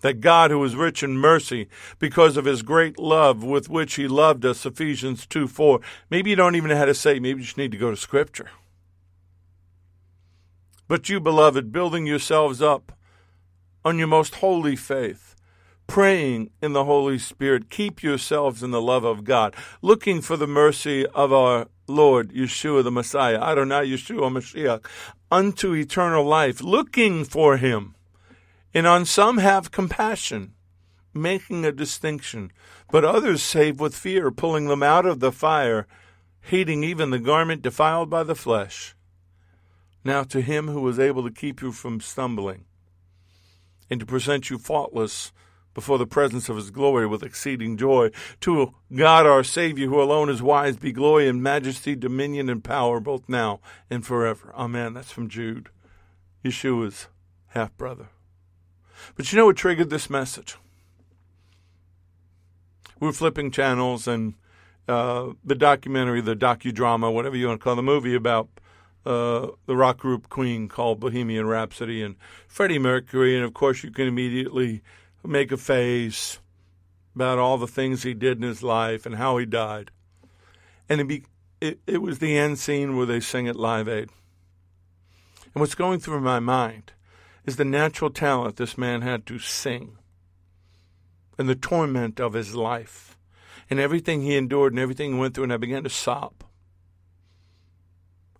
That God, who is rich in mercy, because of his great love with which he loved us, Ephesians 2 4. Maybe you don't even know how to say, maybe you just need to go to Scripture. But you, beloved, building yourselves up on your most holy faith praying in the Holy Spirit. Keep yourselves in the love of God, looking for the mercy of our Lord Yeshua the Messiah, Adonai Yeshua Mashiach, unto eternal life, looking for him. And on some have compassion, making a distinction, but others save with fear, pulling them out of the fire, hating even the garment defiled by the flesh. Now to him who is able to keep you from stumbling, and to present you faultless before the presence of his glory with exceeding joy. To God our Savior, who alone is wise, be glory and majesty, dominion and power, both now and forever. Amen. That's from Jude, Yeshua's half brother. But you know what triggered this message? We were flipping channels and uh, the documentary, the docudrama, whatever you want to call the movie about uh, the rock group Queen called Bohemian Rhapsody and Freddie Mercury. And of course, you can immediately make a face about all the things he did in his life and how he died. And it, be, it, it was the end scene where they sing at Live Aid. And what's going through my mind is the natural talent this man had to sing and the torment of his life and everything he endured and everything he went through. And I began to sob.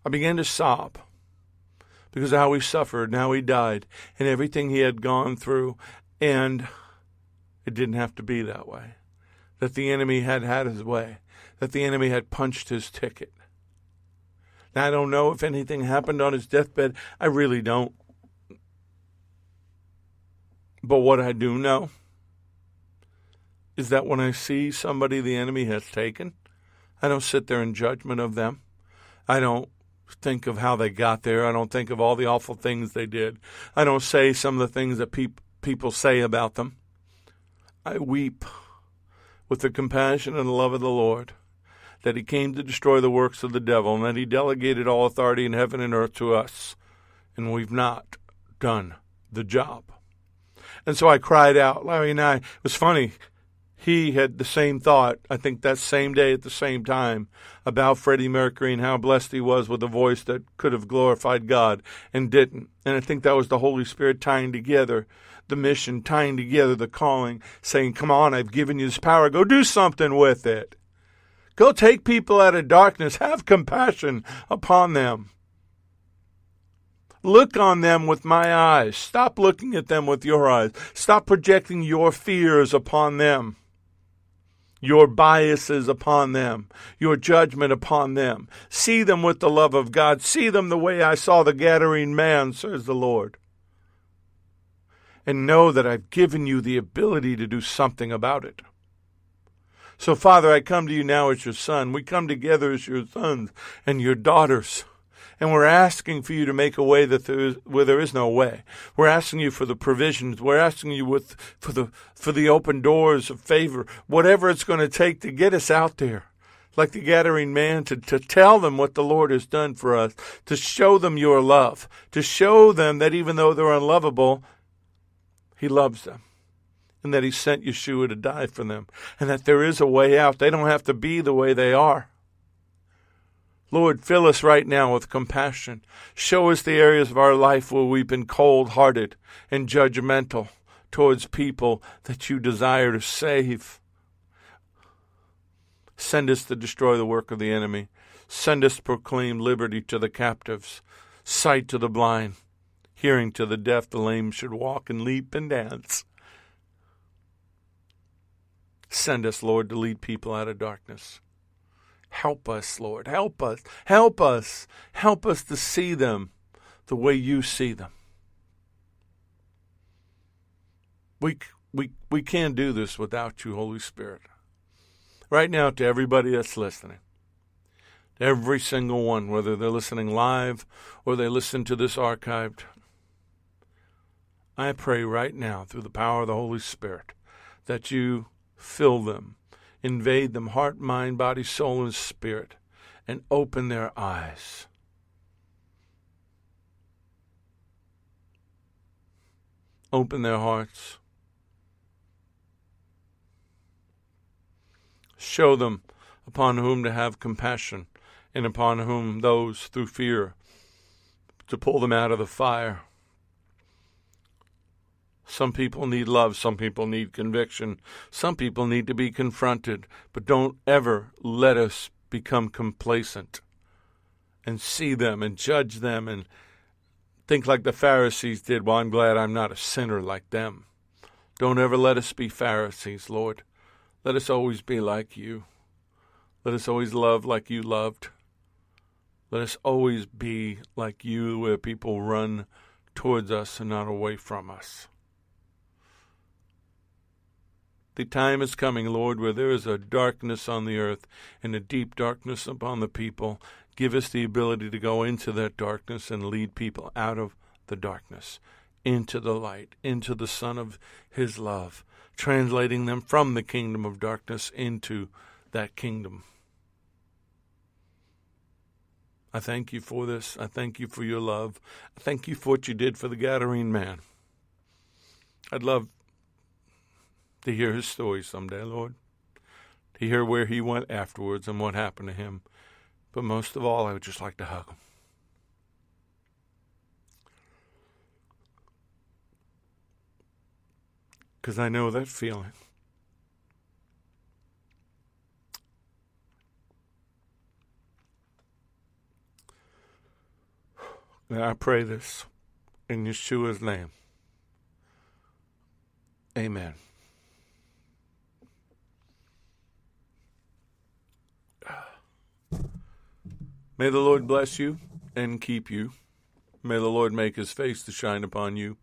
I began to sob because how he suffered and how he died and everything he had gone through and it didn't have to be that way. That the enemy had had his way. That the enemy had punched his ticket. Now, I don't know if anything happened on his deathbed. I really don't. But what I do know is that when I see somebody the enemy has taken, I don't sit there in judgment of them. I don't think of how they got there. I don't think of all the awful things they did. I don't say some of the things that peop- people say about them. I weep with the compassion and love of the Lord that he came to destroy the works of the devil and that he delegated all authority in heaven and earth to us. And we've not done the job. And so I cried out. Larry and I, it was funny he had the same thought, I think that same day at the same time, about Freddie Mercury and how blessed he was with a voice that could have glorified God and didn't. And I think that was the Holy Spirit tying together the mission, tying together the calling, saying, Come on, I've given you this power. Go do something with it. Go take people out of darkness. Have compassion upon them. Look on them with my eyes. Stop looking at them with your eyes. Stop projecting your fears upon them your biases upon them, your judgment upon them. See them with the love of God. See them the way I saw the Gadarene man, says the Lord. And know that I've given you the ability to do something about it. So, Father, I come to you now as your son. We come together as your sons and your daughters. And we're asking for you to make a way that there is, where there is no way. We're asking you for the provisions. We're asking you with, for the, for the open doors of favor, whatever it's going to take to get us out there like the Gadarene man, to, to tell them what the Lord has done for us, to show them your love, to show them that even though they're unlovable, He loves them, and that He sent Yeshua to die for them, and that there is a way out. They don't have to be the way they are. Lord, fill us right now with compassion. Show us the areas of our life where we've been cold hearted and judgmental towards people that you desire to save. Send us to destroy the work of the enemy. Send us to proclaim liberty to the captives, sight to the blind, hearing to the deaf. The lame should walk and leap and dance. Send us, Lord, to lead people out of darkness. Help us, Lord. Help us. Help us. Help us to see them the way you see them. We, we, we can't do this without you, Holy Spirit. Right now, to everybody that's listening, every single one, whether they're listening live or they listen to this archived, I pray right now through the power of the Holy Spirit that you fill them invade them heart, mind, body, soul, and spirit, and open their eyes. Open their hearts. Show them upon whom to have compassion, and upon whom those through fear to pull them out of the fire. Some people need love. Some people need conviction. Some people need to be confronted. But don't ever let us become complacent and see them and judge them and think like the Pharisees did. Well, I'm glad I'm not a sinner like them. Don't ever let us be Pharisees, Lord. Let us always be like you. Let us always love like you loved. Let us always be like you, where people run towards us and not away from us. The time is coming, Lord, where there is a darkness on the earth and a deep darkness upon the people. Give us the ability to go into that darkness and lead people out of the darkness into the light, into the Son of His love, translating them from the kingdom of darkness into that kingdom. I thank you for this. I thank you for your love. I thank you for what you did for the Gadarene man. I'd love to hear his story someday, Lord, to hear where he went afterwards and what happened to him. But most of all, I would just like to hug him. Because I know that feeling. And I pray this in Yeshua's name. Amen. May the Lord bless you and keep you. May the Lord make his face to shine upon you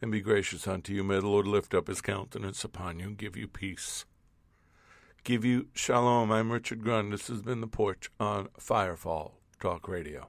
and be gracious unto you. May the Lord lift up his countenance upon you and give you peace. Give you shalom. I'm Richard Grund. This has been the porch on Firefall Talk Radio.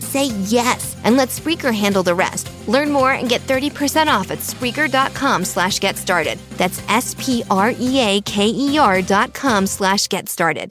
say yes and let Spreaker handle the rest. Learn more and get 30% off at Spreaker.com slash get started. That's S-P-R-E-A-K-E-R dot com slash get started.